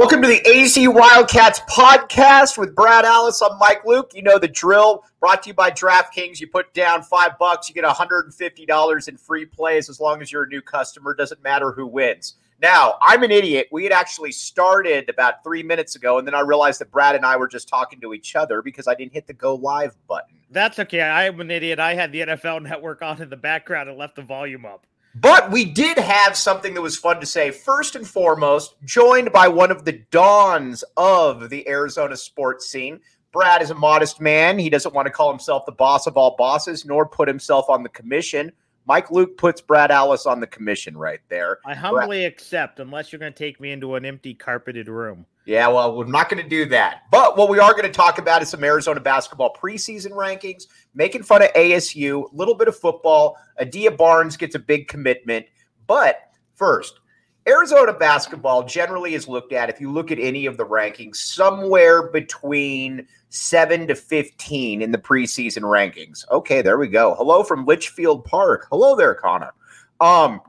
Welcome to the AZ Wildcats podcast with Brad Allis. I'm Mike Luke. You know the drill. Brought to you by DraftKings. You put down five bucks, you get $150 in free plays as long as you're a new customer. Doesn't matter who wins. Now, I'm an idiot. We had actually started about three minutes ago, and then I realized that Brad and I were just talking to each other because I didn't hit the go live button. That's okay. I'm an idiot. I had the NFL network on in the background and left the volume up. But we did have something that was fun to say. First and foremost, joined by one of the dawns of the Arizona sports scene. Brad is a modest man. He doesn't want to call himself the boss of all bosses, nor put himself on the commission. Mike Luke puts Brad Allis on the commission right there. I humbly Brad- accept, unless you're going to take me into an empty carpeted room. Yeah, well, we're not going to do that. But what we are going to talk about is some Arizona basketball preseason rankings, making fun of ASU, a little bit of football. Adia Barnes gets a big commitment. But first, Arizona basketball generally is looked at, if you look at any of the rankings, somewhere between 7 to 15 in the preseason rankings. Okay, there we go. Hello from Litchfield Park. Hello there, Connor. Um,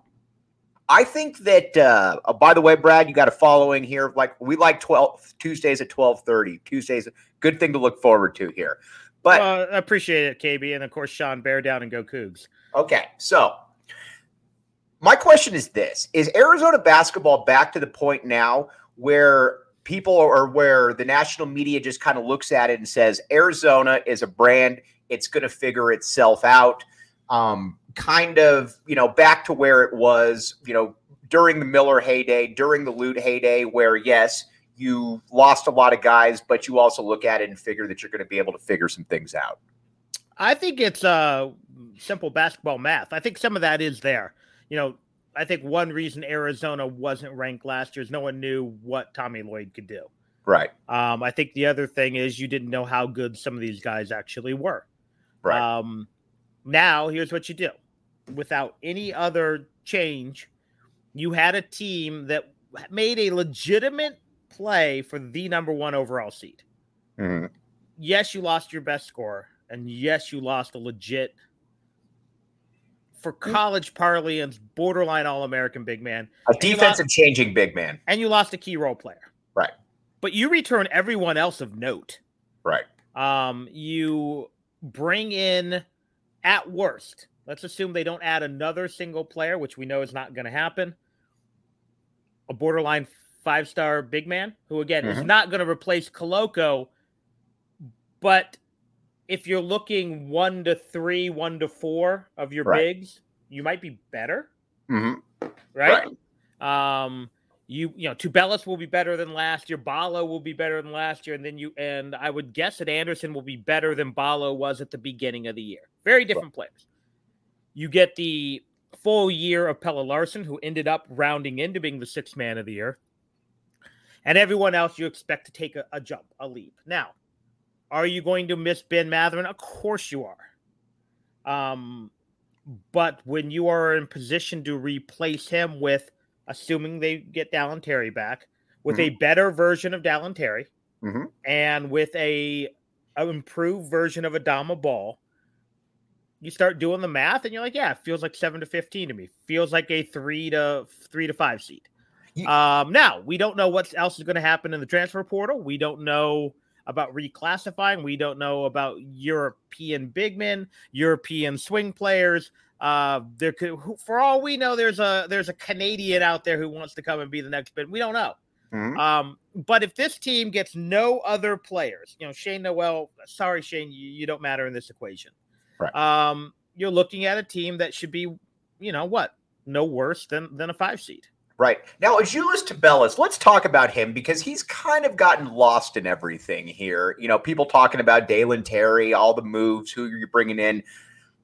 I think that. Uh, oh, by the way, Brad, you got a following here. Like we like twelve Tuesdays at twelve thirty. Tuesdays, good thing to look forward to here. But uh, I appreciate it, KB, and of course Sean Bear down and go Cougs. Okay, so my question is this: Is Arizona basketball back to the point now where people or where the national media just kind of looks at it and says Arizona is a brand; it's going to figure itself out. Um, kind of, you know, back to where it was, you know, during the Miller heyday, during the Lute heyday, where yes, you lost a lot of guys, but you also look at it and figure that you're going to be able to figure some things out. I think it's uh, simple basketball math. I think some of that is there. You know, I think one reason Arizona wasn't ranked last year is no one knew what Tommy Lloyd could do. Right. Um, I think the other thing is you didn't know how good some of these guys actually were. Right. Um, now, here's what you do without any other change, you had a team that made a legitimate play for the number one overall seed. Mm-hmm. Yes, you lost your best scorer, and yes, you lost a legit, for mm. college parlance, borderline All American big man. A defensive lost, changing big man. And you lost a key role player. Right. But you return everyone else of note. Right. Um, you bring in, at worst, Let's assume they don't add another single player, which we know is not going to happen. A borderline five star big man who, again, mm-hmm. is not going to replace Koloko. But if you're looking one to three, one to four of your right. bigs, you might be better. Mm-hmm. Right? right? Um, you you know Tubelis will be better than last year. Ballo will be better than last year, and then you and I would guess that Anderson will be better than Ballo was at the beginning of the year. Very different players. You get the full year of Pelle Larsson, who ended up rounding into being the sixth man of the year, and everyone else you expect to take a, a jump, a leap. Now, are you going to miss Ben Mathurin? Of course you are. Um, but when you are in position to replace him with assuming they get Dalen Terry back with mm-hmm. a better version of Dalen Terry mm-hmm. and with a an improved version of Adama Bal, You start doing the math, and you're like, yeah, it feels like seven to fifteen to me. Feels like a three to three to five seed. Um, now we don't know what else is going to happen in the transfer portal. We don't know about reclassifying. We don't know about European big men, European swing players. Uh, there could, for all we know, there's a there's a Canadian out there who wants to come and be the next bit. We don't know. Mm-hmm. Um, but if this team gets no other players, you know, Shane Nowell, sorry, Shane, you, you don't matter in this equation. Right. Um, you're looking at a team that should be, you know, what, no worse than than a five seed. Right. Now, Azuolas Tubelis, let's talk about him because he's kind of gotten lost in everything here. You know, people talking about Dalen Terry, all the moves, who you're bringing in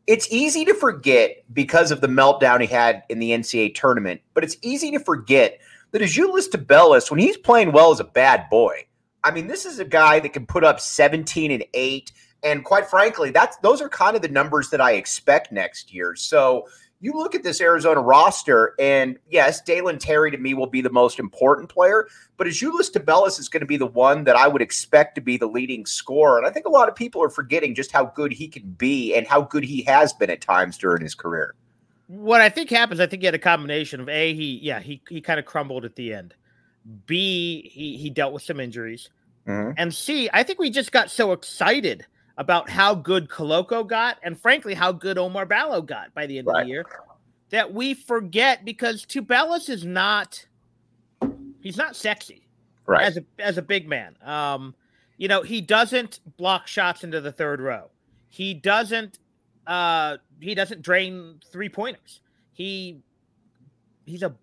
it's easy to forget because of the meltdown he had in the NCAA tournament, but it's easy to forget that Azuolas Tubelis, when he's playing well, is a bad boy. I mean, this is a guy that can put up 17 and 8. And quite frankly, that's those are kind of the numbers that I expect next year. So you look at this Arizona roster, and yes, Dalen Terry to me will be the most important player, but Azuolas Tubelis is going to be the one that I would expect to be the leading scorer. And I think a lot of people are forgetting just how good he can be and how good he has been at times during his career. What I think happens, I think he had a combination of A, he yeah, he he kind of crumbled at the end. B, he he dealt with some injuries. Mm-hmm. And C, I think we just got so excited – about how good Koloko got and frankly how good Oumar Ballo got by the end right. of the year that we forget because Tubelis is not he's not sexy right as a as a big man. Um, you know, he doesn't block shots into the third row. He doesn't uh he doesn't drain three pointers. He he's a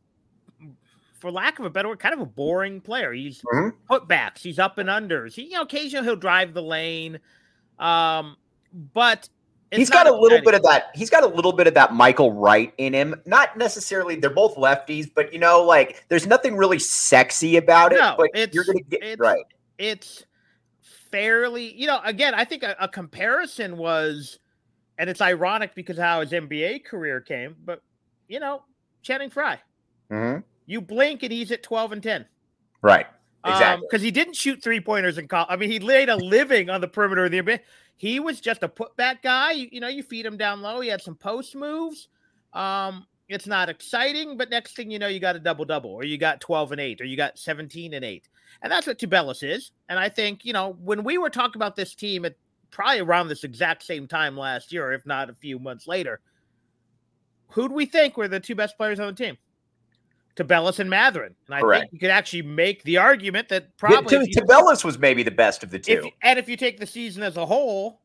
for lack of a better word, kind of a boring player. He's mm-hmm. putbacks, he's up and unders. He, you know, occasionally he'll drive the lane. Um, but he's got a little bit of that. He's got a little bit of that Michael Wright in him. Not necessarily. They're both lefties, but you know, like there's nothing really sexy about it. No, but you're gonna get it's, right. It's fairly. You know, again, I think a, a comparison was, and it's ironic because how his NBA career came. But you know, Channing Frye. Mm-hmm. You blink and he's at twelve and ten. Right. Exactly. Because um, he didn't shoot three pointers in college. I mean, he laid a living on the perimeter of the NBA. He was just a putback guy. You, you know, you feed him down low. He had some post moves. Um, it's not exciting, but next thing you know, you got a double double, or you got 12 and 8, or you got 17 and 8. And that's what Tubelis is. And I think, you know, when we were talking about this team at probably around this exact same time last year, if not a few months later, who do we think were the two best players on the team? Tubelis and Mathurin. And I Correct. think you could actually make the argument that probably yeah, was maybe the best of the two. If, and if you take the season as a whole,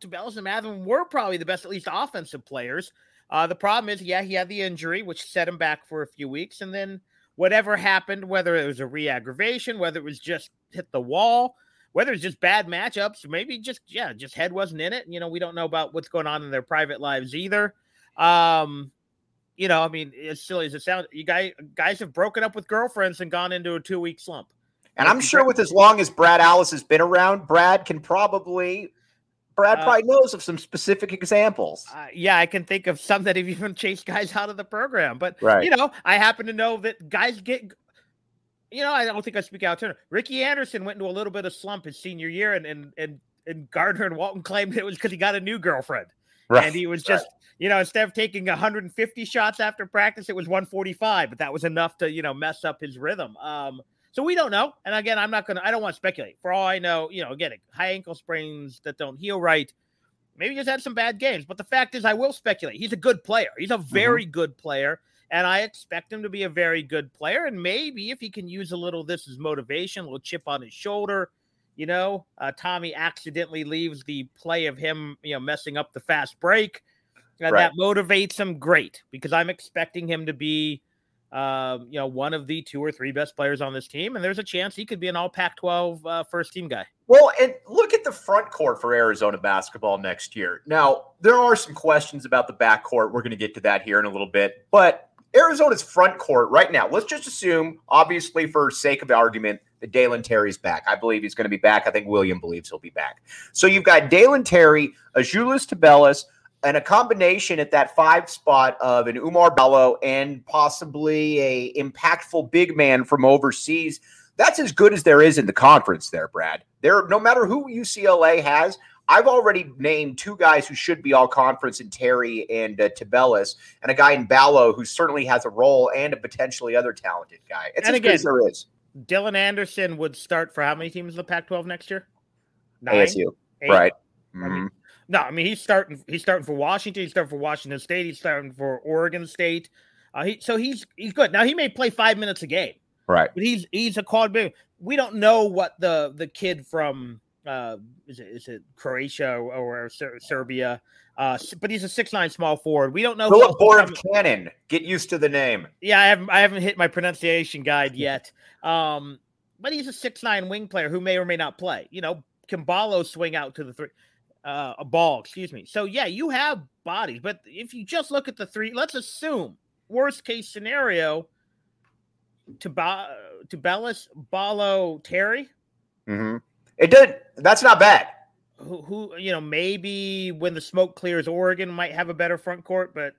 Tubelis and Mathurin were probably the best, at least offensive players. Uh, the problem is, yeah, he had the injury, which set him back for a few weeks. And then whatever happened, whether it was a re aggravation, whether it was just hit the wall, whether it's just bad matchups, maybe just, yeah, just head wasn't in it. You know, we don't know about what's going on in their private lives either. Um, you know, I mean, as silly as it sounds, you guys guys have broken up with girlfriends and gone into a two week slump. And I'm sure with as long as Brad Allis has been around, Brad can probably Brad uh, probably uh, knows of some specific examples. Uh, yeah, I can think of some that have even chased guys out of the program. But right. you know, I happen to know that guys get. You know, I don't think I speak out of turn. Ricky Anderson went into a little bit of slump his senior year, and and and, and Gardner and Walton claimed it was because he got a new girlfriend, right. and he was just you know, instead of taking 150 shots after practice, it was 145, but that was enough to, you know, mess up his rhythm. Um, so we don't know. And again, I'm not going to, I don't want to speculate. For all I know, you know, again, high ankle sprains that don't heal right. Maybe he's had some bad games. But the fact is, I will speculate. He's a good player. He's a mm-hmm. very mm-hmm. good player. And I expect him to be a very good player. And maybe if he can use a little this as motivation, a little chip on his shoulder, you know, uh, Tommy accidentally leaves the play of him, you know, messing up the fast break and right. that motivates him great because I'm expecting him to be uh, you know, one of the two or three best players on this team, and there's a chance he could be an All Pac-12 uh, first team guy. Well, and look at the front court for Arizona basketball next year. Now, there are some questions about the back court. We're going to get to that here in a little bit, but Arizona's front court right now. Let's just assume, obviously, for sake of argument, that Dalen Terry's back. I believe he's going to be back. I think William believes he'll be back. So you've got Dalen Terry, Azuolas Tubelis, and a combination at that five spot of an Oumar Ballo and possibly a impactful big man from overseas. That's as good as there is in the conference there, Brad. There, no matter who UCLA has, I've already named two guys who should be all conference in Terry and uh, Tubelis, and a guy in Ballo who certainly has a role and a potentially other talented guy. It's And as again, good as there is. Dylan Anderson would start for how many teams in the Pac-12 next year? Nine? ASU, Eight? right? I mean, Mhm. No, I mean he's starting. He's starting for Washington. He's starting for Washington State. He's starting for Oregon State. Uh, he, so he's he's good. Now he may play five minutes a game, right. but he's he's a quad. We don't know what the the kid from uh, is it is it Croatia or, or Ser- Serbia, uh, but he's a six nine small forward. We don't know. Philip else Board coming- Cannon. Get used to the name. yeah, I haven't I haven't hit my pronunciation guide yet. Um, but he's a six nine wing player who may or may not play. You know, can Ballo swing out to the three uh a ball, excuse me. So yeah, you have bodies, but if you just look at the three, let's assume worst case scenario to ba- Tubelis, Ballo, Terry, hmm It did. That's not bad. who, who you know maybe when the smoke clears, Oregon might have a better front court, but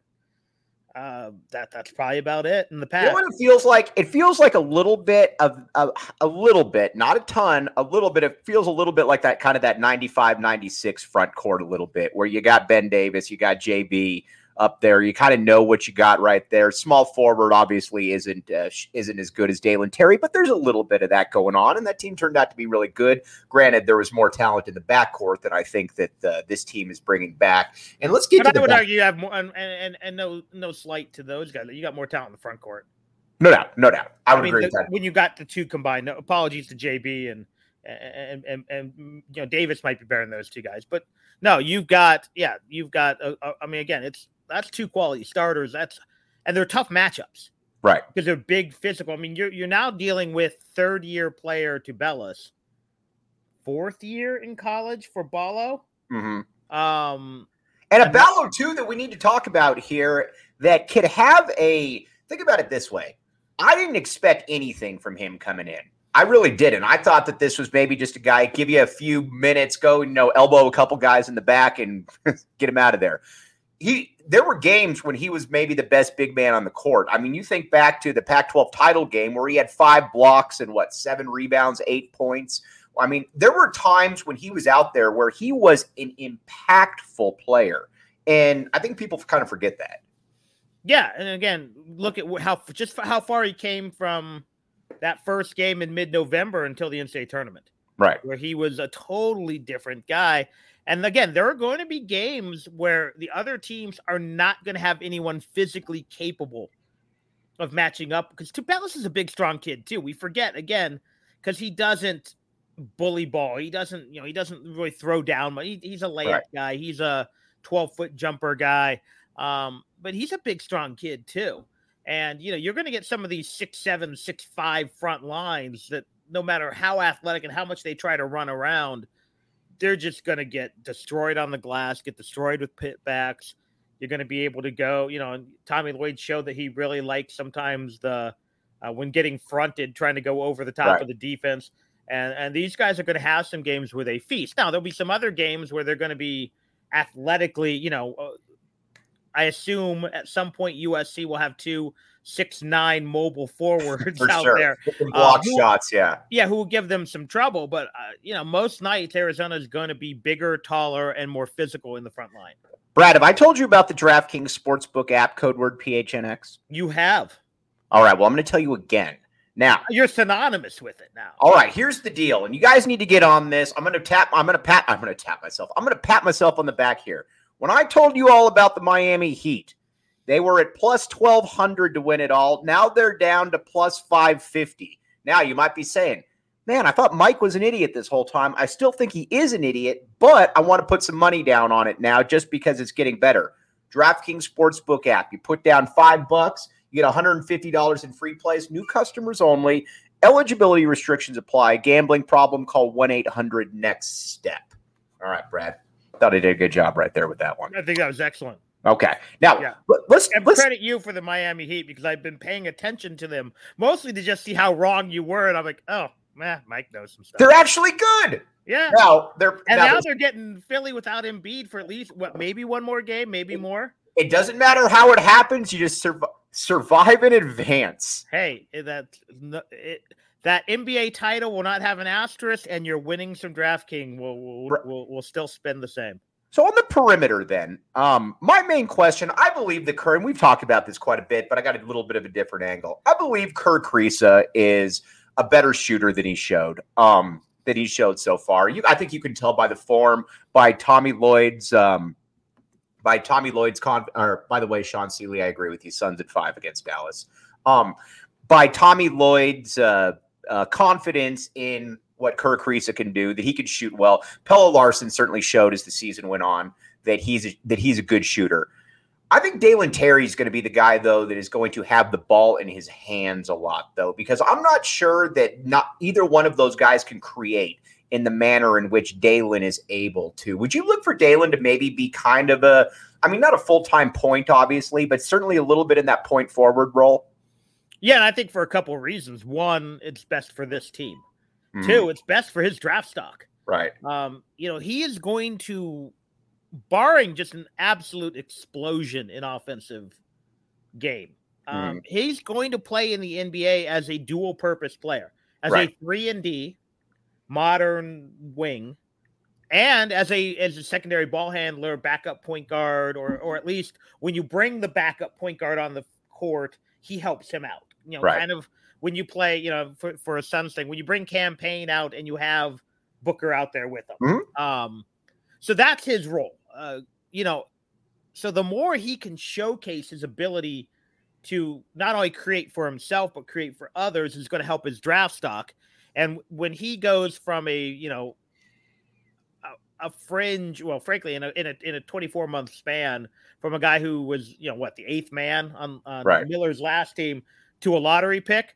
uh, that that's probably about it in the You past. know what it feels like? It feels like a little bit of a, a little bit, not a ton, a little bit. It feels a little bit like that kind of that 95, 96 front court a little bit, where you got Ben Davis, you got JB up there. You kind of know what you got right there. Small forward obviously isn't uh, isn't as good as Dalen Terry, but there's a little bit of that going on, and that team turned out to be really good. Granted, there was more talent in the backcourt than I think that uh, this team is bringing back. And let's get But to the I would back- argue you have more, and, and and no no slight to those guys. You got more talent in the front court. no doubt, no doubt. I would mean, agree the- with that. when you got the two combined. No, apologies to JB and and, and and you know Davis might be better than those two guys, but no, you've got yeah, you've got. I mean, again, it's that's two quality starters. That's and they're tough matchups Right. because they're big physical. I mean, you're you're now dealing with third year player Tubelis, fourth year in college for Ballo. Mm-hmm. Um, And a Ballo too that we need to talk about here that could have a think about it this way. I didn't expect anything from him coming in. I really didn't. I thought that this was maybe just a guy give you a few minutes, go you know elbow a couple guys in the back and get him out of there. He there were games when he was maybe the best big man on the court. I mean, you think back to the Pac-12 title game where he had five blocks and what seven rebounds, eight points. I mean, there were times when he was out there where he was an impactful player. And I think people kind of forget that. Yeah, and again, look at how just how far he came from that first game in mid-November until the NCAA tournament, Right. where he was a totally different guy. And again, there are going to be games where the other teams are not going to have anyone physically capable of matching up because Tubelis is a big, strong kid too. We forget again because he doesn't bully ball. He doesn't, you know, he doesn't really throw down. But he, he's a layup Right. guy. He's a twelve foot jumper guy. Um, but he's a big, strong kid too. And you know, you're going to get some of these six, seven, six, five front lines that no matter how athletic and how much they try to run around, they're just going to get destroyed on the glass, get destroyed with pit backs. You're going to be able to go, you know, and Tommy Lloyd showed that he really likes sometimes the uh, when getting fronted, trying to go over the top Right. of the defense. And and these guys are going to have some games where they feast. Now there'll be some other games where they're going to be athletically, you know. Uh, I assume at some point USC will have two six nine mobile forwards For out sure. there Some block who- shots, yeah. yeah, who will give them some trouble. But uh, you know, most nights Arizona is going to be bigger, taller, and more physical in the front line. Brad, have I told you about the DraftKings Sportsbook app, code word PHNX? You have All right, well, I'm going to tell you again. Now, you're synonymous with it now. all right, here's the deal. And you guys need to get on this. I'm going to tap, I'm going to pat, I'm going to tap myself. I'm going to pat myself on the back here. When I told you all about the Miami Heat, they were at plus 1200 to win it all. Now they're down to plus 550. Now you might be saying, man, I thought Mike was an idiot this whole time. I still think he is an idiot, but I want to put some money down on it now just because it's getting better. DraftKings Sportsbook app. You put down five bucks, You get $150 in free plays, new customers only. Eligibility restrictions apply. Gambling problem, call 1 800 NEXT STEP. All right, Brad. Thought I did a good job right there with that one. I think that was excellent. Okay. Now, Yeah. let- let's, And let's credit you for the Miami Heat because I've been paying attention to them mostly to just see how wrong you were, and I'm like, oh, man, Mike knows some stuff. they're actually good. yeah. Now, they're And now, now they're getting Philly without Embiid for at least what maybe one more game, maybe more. it doesn't matter how it happens, you just survive, survive in advance. Hey, eh, that no- it, that NBA title will not have an asterisk, and your winnings from DraftKings will will, will will still spend the same. So on the perimeter, then, um, my main question, I believe that Kerr, and we've talked about this quite a bit, but I got a little bit of a different angle. I believe Kerr Kriisa is a better shooter than he showed, um, that he showed so far. You, I think you can tell by the form, by Tommy Lloyd's, um, by Tommy Lloyd's con. Or by the way, Sean Seeley, I agree with you. Suns at five against Dallas. Um, by Tommy Lloyd's uh, uh, confidence in what Kerr Kriisa can do, that he can shoot well. Pelle Larsson certainly showed as the season went on that he's a, that he's a good shooter. I think Dalen Terry is going to be the guy though that is going to have the ball in his hands a lot though because I'm not sure that not either one of those guys can create in the manner in which Dalen is able to. Would you look for Dalen to maybe be kind of a I mean not a full-time point obviously, but certainly a little bit in that point forward role? Yeah, and I think for a couple of reasons. One, it's best for this team. Mhm. Two, it's best for his draft stock. Right. Um, you know, he is going to, barring just an absolute explosion in offensive game, um, he's going to play in the NBA as a dual purpose player, as Right. a three and D modern wing, and as a as a secondary ball handler, backup point guard, or or at least when you bring the backup point guard on the court, he helps him out. You know, Right. kind of when you play, you know, for, for a Suns thing, when you bring Cam Payne out and you have Booker out there with him. Mhm. Um, so that's his role. Uh, you know, so the more he can showcase his ability to not only create for himself but create for others is going to help his draft stock. And when he goes from a you know a, a fringe, well, frankly, in a in a in a 24 month span, from a guy who was you know what the eighth man on, on Right. Miller's last team to a lottery pick,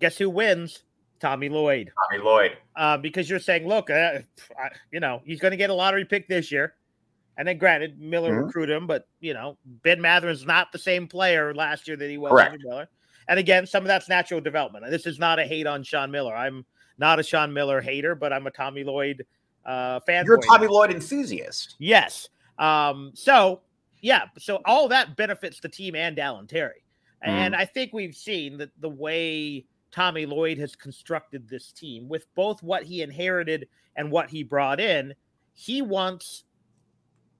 guess who wins? Tommy Lloyd Tommy Lloyd. uh, because you're saying, look, uh, I, you know, he's going to get a lottery pick this year. And then, granted, Miller Mhm. recruited him, but you know, Ben Mathurin's not the same player last year that he was under Miller. And again, some of that's natural development. This is not a hate on Sean Miller. I'm not a Sean Miller hater, but I'm a Tommy Lloyd uh, fan. You're a Tommy Lloyd enthusiast. Yes. Um, so yeah, so all that benefits the team and Dalen Terry. Mm-hmm. And I think we've seen that the way Tommy Lloyd has constructed this team with both what he inherited and what he brought in, he wants,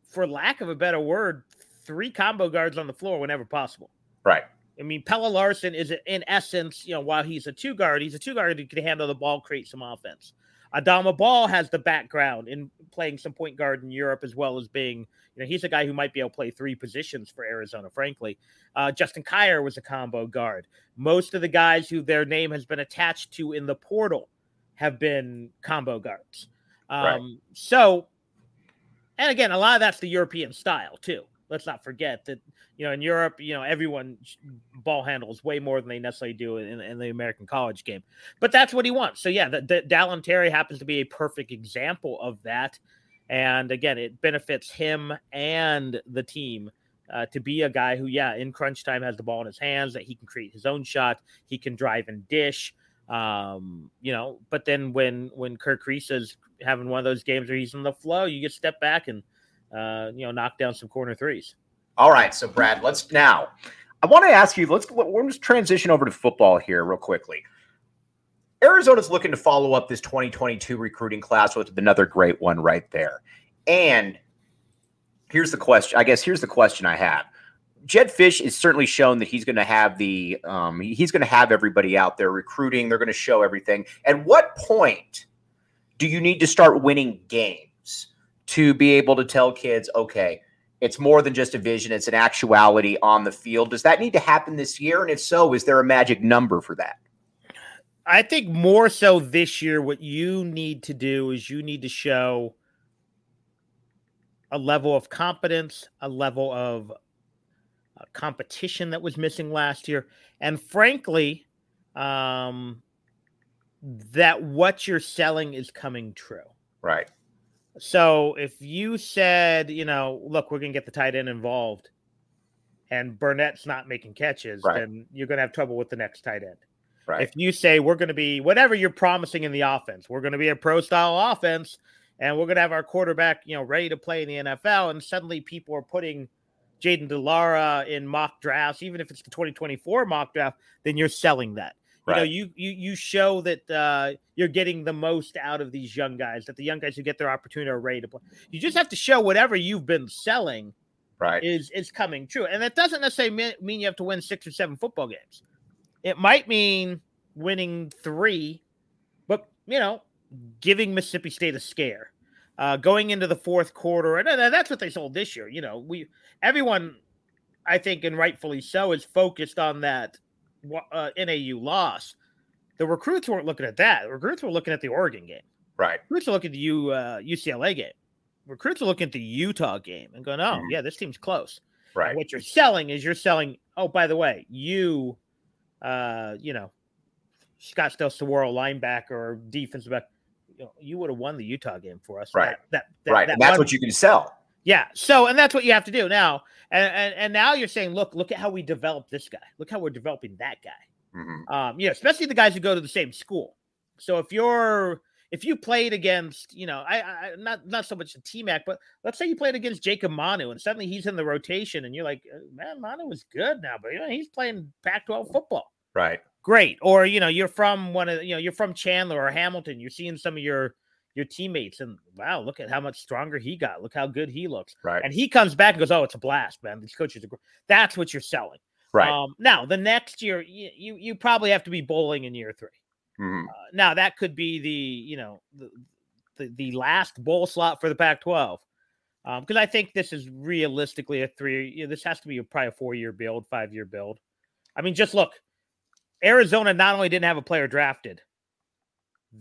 for lack of a better word, three combo guards on the floor whenever possible. Right. I mean, Pelle Larsson is in essence, you know, while he's a two guard, he's a two guard who can handle the ball, create some offense. Adama Bal has the background in playing some point guard in Europe as well as being, you know, he's a guy who might be able to play three positions for Arizona, frankly. Uh, Justin Kier was a combo guard. Most of the guys who their name has been attached to in the portal have been combo guards. Um, Right. So, and again, a lot of that's the European style too. Let's not forget that you know in Europe, you know everyone ball handles way more than they necessarily do in, in the American college game. But that's what he wants. So yeah, the, the Dalen Terry happens to be a perfect example of that. And again, it benefits him and the team uh, to be a guy who, yeah, in crunch time has the ball in his hands, that he can create his own shot, he can drive and dish. Um, you know, but then when when Kerr Kriisa is having one of those games where he's in the flow, you get step back and uh, you know knock down some corner threes. All right, so Brad, let's now. I want to ask you. Let's we're just transition over to football here real quickly. Arizona's looking to follow up this 2022 recruiting class with another great one right there. And here's the question. I guess here's the question I have. Jedd Fisch is certainly shown that he's going to have the um, he's going to have everybody out there recruiting. They're going to show everything. At what point do you need to start winning games to be able to tell kids, okay, it's more than just a vision; it's an actuality on the field? Does that need to happen this year? And if so, is there a magic number for that? I think more so this year, what you need to do is you need to show a level of competence, a level of uh, competition that was missing last year, and frankly, um, that what you're selling is coming true. Right. So if you said, you know, look, we're going to get the tight end involved, and Burnett's not making catches, Right. then you're going to have trouble with the next tight end. Right. If you say we're going to be whatever you're promising in the offense, we're going to be a pro style offense, and we're going to have our quarterback, you know, ready to play in the NFL, and suddenly people are putting Jayden de Laura in mock drafts, even if it's the 2024 mock draft, then you're selling that. You know, you you you show that uh, you're getting the most out of these young guys. That the young guys who get their opportunity are ready to play. You just have to show whatever you've been selling right. is is coming true, and that doesn't necessarily mean, mean you have to win six or seven football games. It might mean winning three, but you know, giving Mississippi State a scare, uh, going into the fourth quarter, and uh, that's what they sold this year. You know, we everyone, I think, and rightfully so, is focused on that uh, NAU loss. The recruits weren't looking at that. The recruits were looking at the Oregon game. Right. Recruits are looking at the U, uh, UCLA game. Recruits are looking at the Utah game and going, "Oh, Mhm. yeah, this team's close." And Right. What you're selling is you're selling. Oh, by the way, you, uh, you know, Scottsdale Saguaro linebacker or defensive back, you know, you would have won the Utah game for us. Right. That, that, that right. that and that's one- what you can sell. Yeah. So, and that's what you have to do now. And, and and now you're saying, look, look at how we develop this guy. Look how we're developing that guy Mhm. um, you know, especially the guys who go to the same school. So if you're if you played against, you know, I, I not not so much the T Mac, but let's say you played against Jacob Manu and suddenly he's in the rotation and you're like, "Uh, man, Manu is good now, but you know, he's playing Pac-12 football. Right. Great. Or you know, you're from one of you know, you're from Chandler or Hamilton. You're seeing some of your your teammates and wow, look at how much stronger he got. Look how good he looks. Right. And he comes back and goes, "Oh, it's a blast, man. These coaches are great." That's what you're selling. right. Um, now the next year, you, you you probably have to be bowling in year three. Mhm. Uh, now that could be the you know the the, the last bowl slot for the Pac-12 because I think this is realistically a three. You know, this has to be a, probably a four-year build, five-year build. I mean, just look. Arizona not only didn't have a player drafted,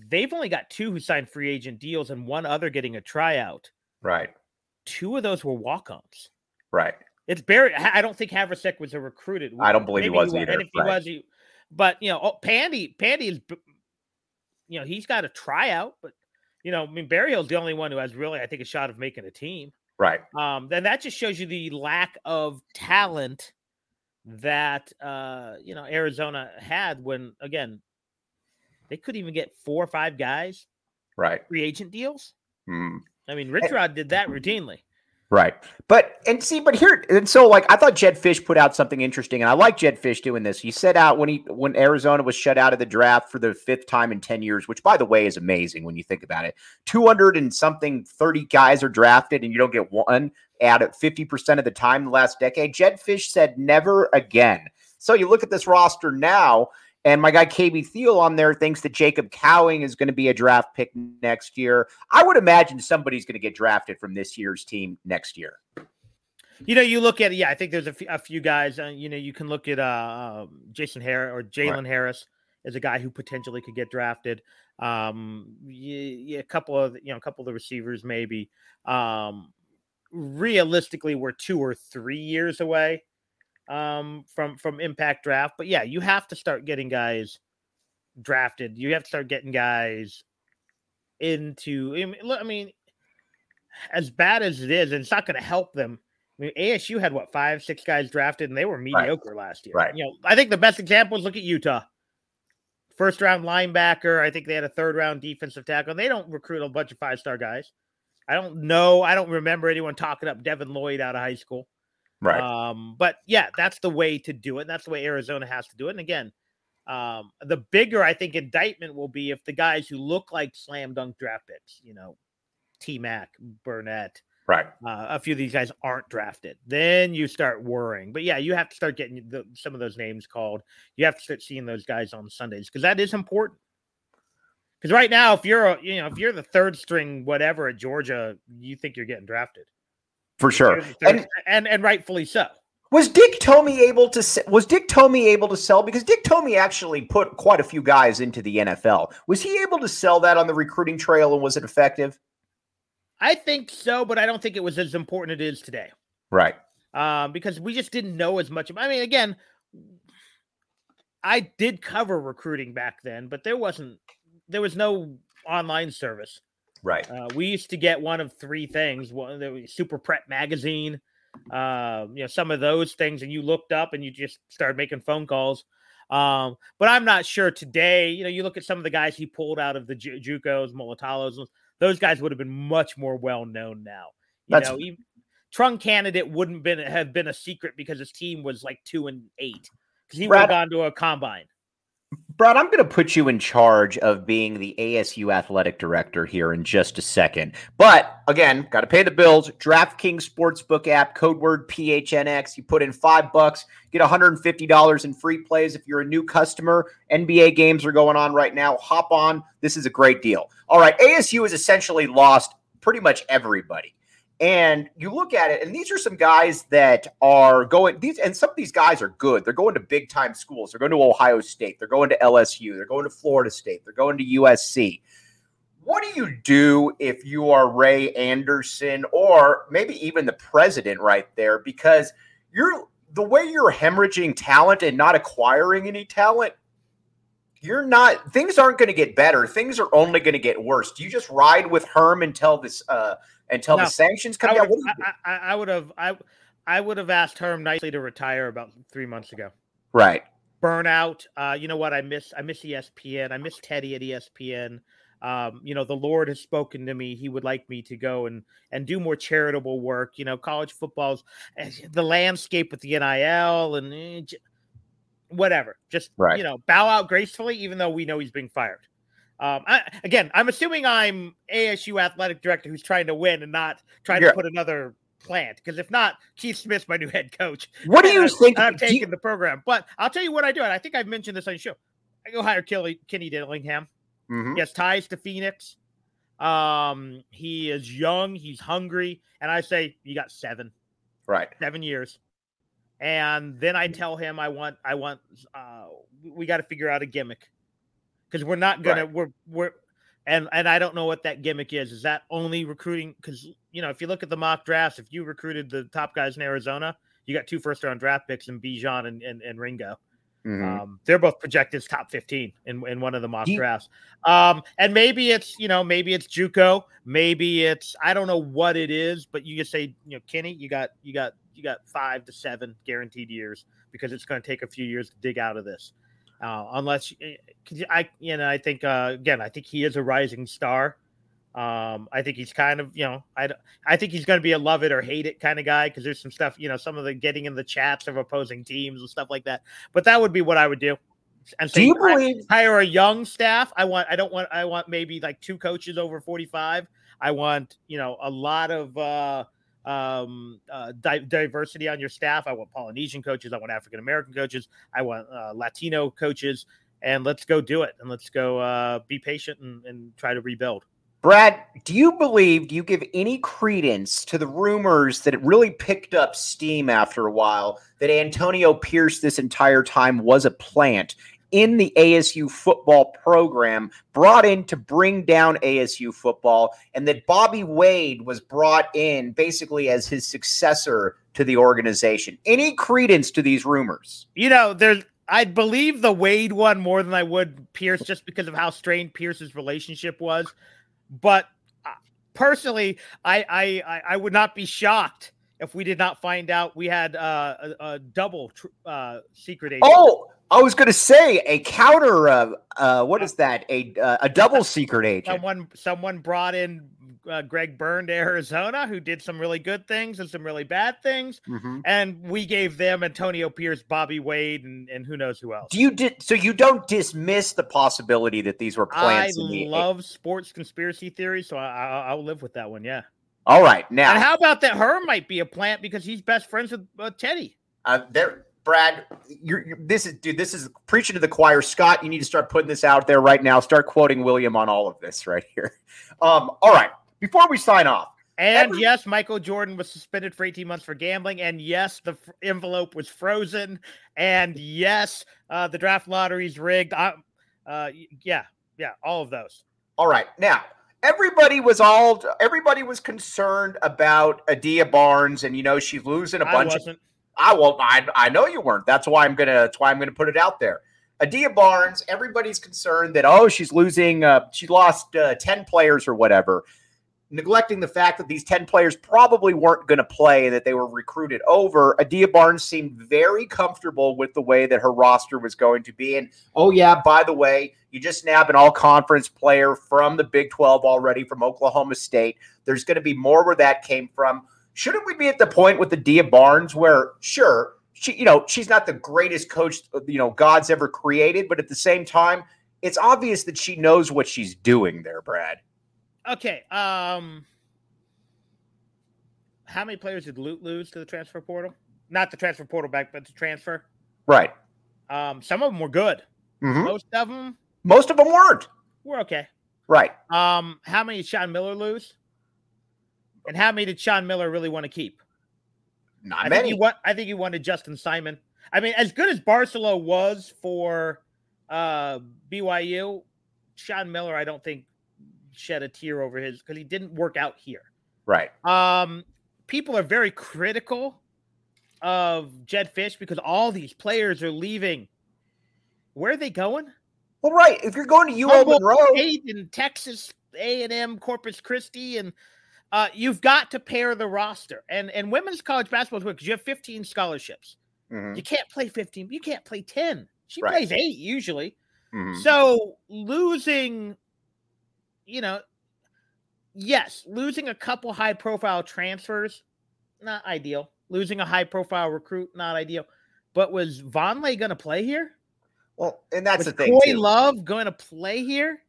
they've only got two who signed free agent deals and one other getting a tryout. Right. Two of those were walk-ons. Right. It's Barry. I don't think Haversack was a recruited. I don't believe he was wa- either, And if he was, he, but you know, oh, Pandy, Pandy is, you know, he's got a tryout, but you know, I mean, Berryhill's the only one who has really, I think, a shot of making a team. Right. Um, then that just shows you the lack of talent that uh, you know Arizona had when again they couldn't even get four or five guys Right. free agent deals. Mhm. I mean, Rich Rod did that routinely. Right. But and see, but here and so like I thought Jedd Fisch put out something interesting, and I like Jedd Fisch doing this. He set out when he when Arizona was shut out of the draft for the fifth time in 10 years, which by the way is amazing when you think about it. 200 and something 30 guys are drafted, and you don't get one out of 50% of the time the last decade. Jedd Fisch said never again. So you look at this roster now, and my guy KB Thiel on there thinks that Jacob Cowing is going to be a draft pick next year. I would imagine somebody's going to get drafted from this year's team next year. You know, you look at yeah. I think there's a few, guys. Uh, you know, you can look at uh, um, Jason Harris or Jalen Harris as a guy who potentially could get drafted. Um, yeah, a couple of you know, a couple of the receivers maybe. Um, realistically, we're two or three years away um, from from impact draft. But yeah, you have to start getting guys drafted. You have to start getting guys into. I mean, look, I mean, as bad as it is, and it's not going to help them. I mean, ASU had what five, six guys drafted, and they were mediocre last year. Right. You know, I think the best example is look at Utah. First round linebacker. I think they had a third round defensive tackle. They don't recruit a bunch of five star guys. I don't know. I don't remember anyone talking up Devin Lloyd out of high school. Right. Um, but yeah, that's the way to do it. And that's the way Arizona has to do it. And again, um, the bigger I think indictment will be if the guys who look like slam dunk draft picks, you know, T Mac, Burnett, right. uh, a few of these guys aren't drafted. Then you start worrying. But yeah, you have to start getting the, some of those names called. You have to start seeing those guys on Sundays because that is important. Because right now, if you're a, you know if you're the third string whatever at Georgia, you think you're getting drafted For sure. You're And and and rightfully so. was Dick Tomey able to se- was Dick Tomey able to sell because Dick Tomey actually put quite a few guys into the NFL. Was he able to sell that on the recruiting trail and was it effective? I think so, but I don't think it was as important as it is today. Right. um, because we just didn't know as much. I mean, again, I did cover recruiting back then, but there wasn't there was no online service. Right. Uh, we used to get one of three things: one the Super Prep magazine, uh, you know, some of those things, and you looked up and you just started making phone calls. Um, but I'm not sure today. You know, you look at some of the guys he pulled out of the Ju- JUCOs, Mulitalos, those guys would have been much more well known now. You That's- know, even, Trung Canidate wouldn't been have been a secret because his team was like two and eight because he would have gone to a combine. Brad, I'm going to put you in charge of being the ASU athletic director here in just a second. But again, got to pay the bills. DraftKings Sportsbook app, code word PHNX. You put in five bucks, get $150 in free plays if you're a new customer. NBA games are going on right now. Hop on. This is a great deal. All right. ASU has essentially lost pretty much everybody. And you look at it, and these are some guys that are going these, and some of these guys are good. They're going to big time schools. They're going to Ohio State. They're going to LSU. They're going to Florida State. They're going to USC. What do you do if you are Ray Anderson or maybe even the president right there? Because you're the way you're hemorrhaging talent and not acquiring any talent, you're not things aren't going to get better. Things are only going to get worse. Do you just ride with Herm until this uh until No, the sanctions come I down? What do you do? I, I, I would have I I would have asked Herm nicely to retire about three months ago. Right. Burnout. Uh, you know what? I miss I miss ESPN. I miss Teddy at ESPN. Um, you know, the Lord has spoken to me. He would like me to go and and do more charitable work. You know, college football's eh, the landscape with the NIL and eh, whatever. Just Right. you know, bow out gracefully, even though we know he's being fired. Um, I, again, I'm assuming I'm ASU athletic director who's trying to win and not trying Yeah. to put another plant. Because if not, Keith Smith's my new head coach. What do you think? I'm do you- taking the program, but I'll tell you what I do. And I think I've mentioned this on the show. I go hire Kelly, Kenny Dillingham. Mhm. He has ties to Phoenix. Um, he is young. He's hungry, and I say you got seven, Right. seven years. And then I tell him I want, I want, uh, we got to figure out a gimmick because we're not gonna, Right. we're, we're, and and I don't know what that gimmick is. Is that only recruiting? Because you know, if you look at the mock drafts, if you recruited the top guys in Arizona, you got two first round draft picks in Bijan and, and, and Ringo. Mhm. Um, they're both projected as top 15 in, in one of the mock you- drafts. Um, and maybe it's, you know, maybe it's Juco, maybe it's, I don't know what it is, but you just say, you know, Kenny, you got, you got, you got five to seven guaranteed years because it's going to take a few years to dig out of this. Uh, unless 'cause I, you know, I think, uh, again, I think he is a rising star. Um, I think he's kind of, you know, I, I think he's going to be a love it or hate it kind of guy because there's some stuff, you know, some of the getting in the chats of opposing teams and stuff like that. But that would be what I would do. And Do you believe? hire a young staff? I want. I don't want. I want maybe like two coaches over forty five. I want you know a lot of uh, um, uh, di- diversity on your staff. I want Polynesian coaches. I want African American coaches. I want uh, Latino coaches. And let's go do it. And let's go uh, be patient and, and try to rebuild. Brad, do you believe, do you give any credence to the rumors that it really picked up steam after a while that Antonio Pierce this entire time was a plant in the ASU football program brought in to bring down ASU football and that Bobby Wade was brought in basically as his successor to the organization? Any credence to these rumors? You know, there's I'd believe the Wade one more than I would Pierce just because of how strained Pierce's relationship was. But uh, personally, I I I, I would not be shocked if we did not find out we had uh, a, a double tr- uh, secret agent. Oh, I was going to say a counter. Uh, uh, what is that? A uh, a double secret agent. someone someone brought in uh, Greg Byrne to Arizona, who did some really good things and some really bad things, Mhm. and we gave them Antonio Pierce, Bobby Wade, and, and who knows who else. Do you di- so you don't dismiss the possibility that these were I plants? in the- love sports conspiracy theories, so I, I, I'll live with that one. Yeah. All right, now And how about that? Herm might be a plant because he's best friends with uh, Teddy. uh, there, Brad. You're, you're this is dude. This is preaching to the choir. Scott, you need to start putting this out there right now. Start quoting William on all of this right here. Um, all right, before we sign off, And Every- yes, Michael Jordan was suspended for 18 months for gambling. And yes, the f- envelope was frozen. And yes, uh, the draft lottery's rigged. I, uh, yeah, yeah, all of those. All right. Now, everybody was all everybody was concerned about Adia Barnes, and you know she's losing a bunch of. I won't. I, I know you weren't. That's why I'm gonna. That's why I'm gonna put it out there. Adia Barnes. Everybody's concerned that oh she's losing. Uh, she lost uh, ten players or whatever, neglecting the fact that these ten players probably weren't going to play and that they were recruited over. Adia Barnes seemed very comfortable with the way that her roster was going to be. And oh yeah, by the way, you just nab an all conference player from the Big Twelve already from Oklahoma State. There's going to be more where that came from. Shouldn't we be at the point with Adia Barnes where sure she you know she's not the greatest coach you know God's ever created, but at the same time, it's obvious that she knows what she's doing there, Brad. Okay. Um, how many players did Lute lose to the transfer portal? Not the transfer portal back, but the transfer. Right. Um, some of them were good. Mhm. Most of them Most of them weren't. We're okay. Right. Um, how many did Sean Miller lose? And how many did Sean Miller really want to keep? Not I think many. you want. I think he wanted Justin Simon. I mean, as good as Barcello was for uh, BYU, Sean Miller, I don't think shed a tear over his because he didn't work out here. right. Um, people are very critical of Jedd Fisch because all these players are leaving. Where are they going? Well, right. If you're going to UL Humboldt Monroe, State in Texas A and M, Corpus Christi, and uh, you've got to pair the roster. And and women's college basketball is because you have 15 scholarships. Mhm, You can't play 15. You can't play 10. She Right. plays eight usually. mhm. So losing, you know, yes, losing a couple high profile transfers, not ideal. Losing a high profile recruit, not ideal. But was Vonleh going to play here? well, and that's was the thing. Coy. Love going to play here?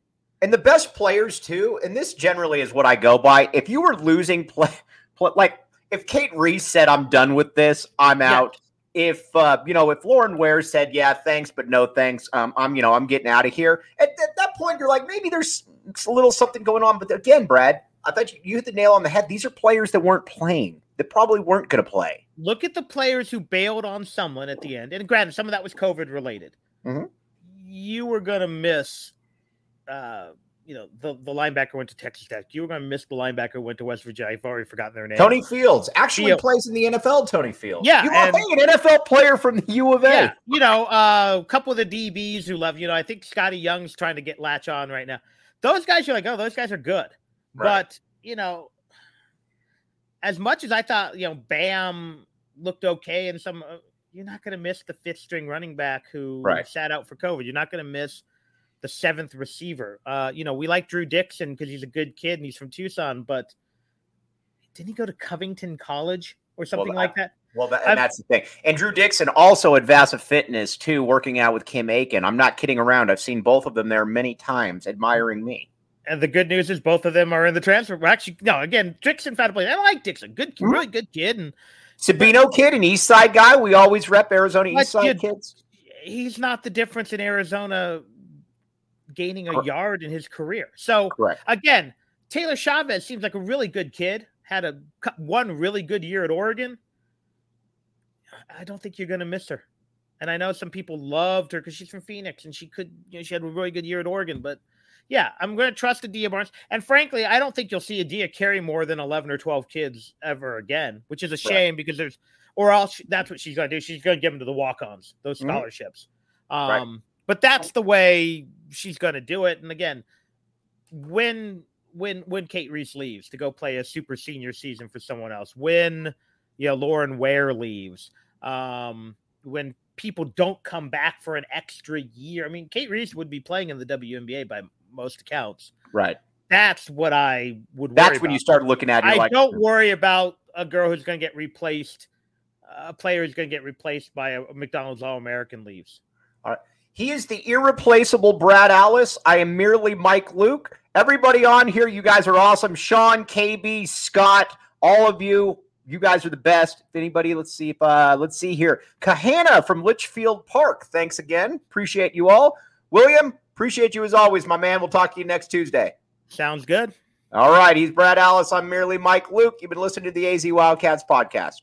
And the best players too. And this generally is what I go by. If you were losing play, play like if Kate Reese said, "I'm done with this. I'm Yeah. out." If uh, you know, if Lauren Ware said, "Yeah, thanks, but no thanks," um, I'm you know, I'm getting out of here. At, at that point, you're like, maybe there's a little something going on. But again, Brad, I thought you, you hit the nail on the head. These are players that weren't playing. That probably weren't going to play. Look at the players who bailed on someone at the end. And granted, some of that was COVID related. Mhm. You were going to miss, uh, you know, the, the linebacker went to Texas Tech. You were going to miss the linebacker went to West Virginia. I've already forgotten their name. Tony Fields actually plays in the NFL. Tony Fields, Yeah, you and- an NFL player from the U of A. Yeah, you know, uh, a couple of the DBs who love, you know, I think Scotty Young's trying to get latch on right now. Those guys, you're like, oh, those guys are good. Right. But, you know, as much as I thought, you know, Bam looked okay and some, uh, you're not going to miss the fifth string running back who Right. sat out for COVID. You're not going to miss the seventh receiver. Uh, you know, we like Drew Dixon because he's a good kid and he's from Tucson, but didn't he go to Covington College or something like that? Well, that, and that's the thing. And Drew Dixon also at Vasa Fitness too, working out with Kim Aiken. I'm not kidding around. I've seen both of them there many times, admiring me. And the good news is both of them are in the transfer. Well, actually, no. Again, Dixon found a place. I like Dixon. Good, Mhm. really good kid, and Sabino kid, an East Side guy. We always rep Arizona East Side kids. he's not the difference in Arizona gaining a yard in his career. So Correct. again, Taylor Chavez seems like a really good kid. Had a one really good year at Oregon. I don't think you're going to miss her. And I know some people loved her because she's from Phoenix and she could, you know, she had a really good year at Oregon. But yeah, I'm going to trust Adia Barnes. And frankly, I don't think you'll see Adia carry more than 11 or 12 kids ever again, which is a shame because there's, or else that's what she's going to do. She's going to give them to the walk ons, those Mhm. scholarships. Right. Um, But that's the way she's going to do it. And again, when when when Kate Reese leaves to go play a super senior season for someone else, when you know Lauren Ware leaves, um, when people don't come back for an extra year. I mean, Kate Reese would be playing in the WNBA by most accounts. Right. That's what I would. Worry That's when you about. start looking at. it, I like, don't worry about a girl who's going to get replaced. A player who's going to get replaced by a McDonald's All American leaves. He is the irreplaceable Brad Allis. I am merely Mike Luke. Everybody on here, you guys are awesome. Sean, KB, Scott, all of you, you guys are the best. If anybody, let's see if uh let's see here. Kahana from Litchfield Park. Thanks again. Appreciate you all. William, appreciate you as always, my man. We'll talk to you next Tuesday. Sounds good. All right, he's Brad Allis. I'm merely Mike Luke. You've been listening to the AZ Wildcats podcast.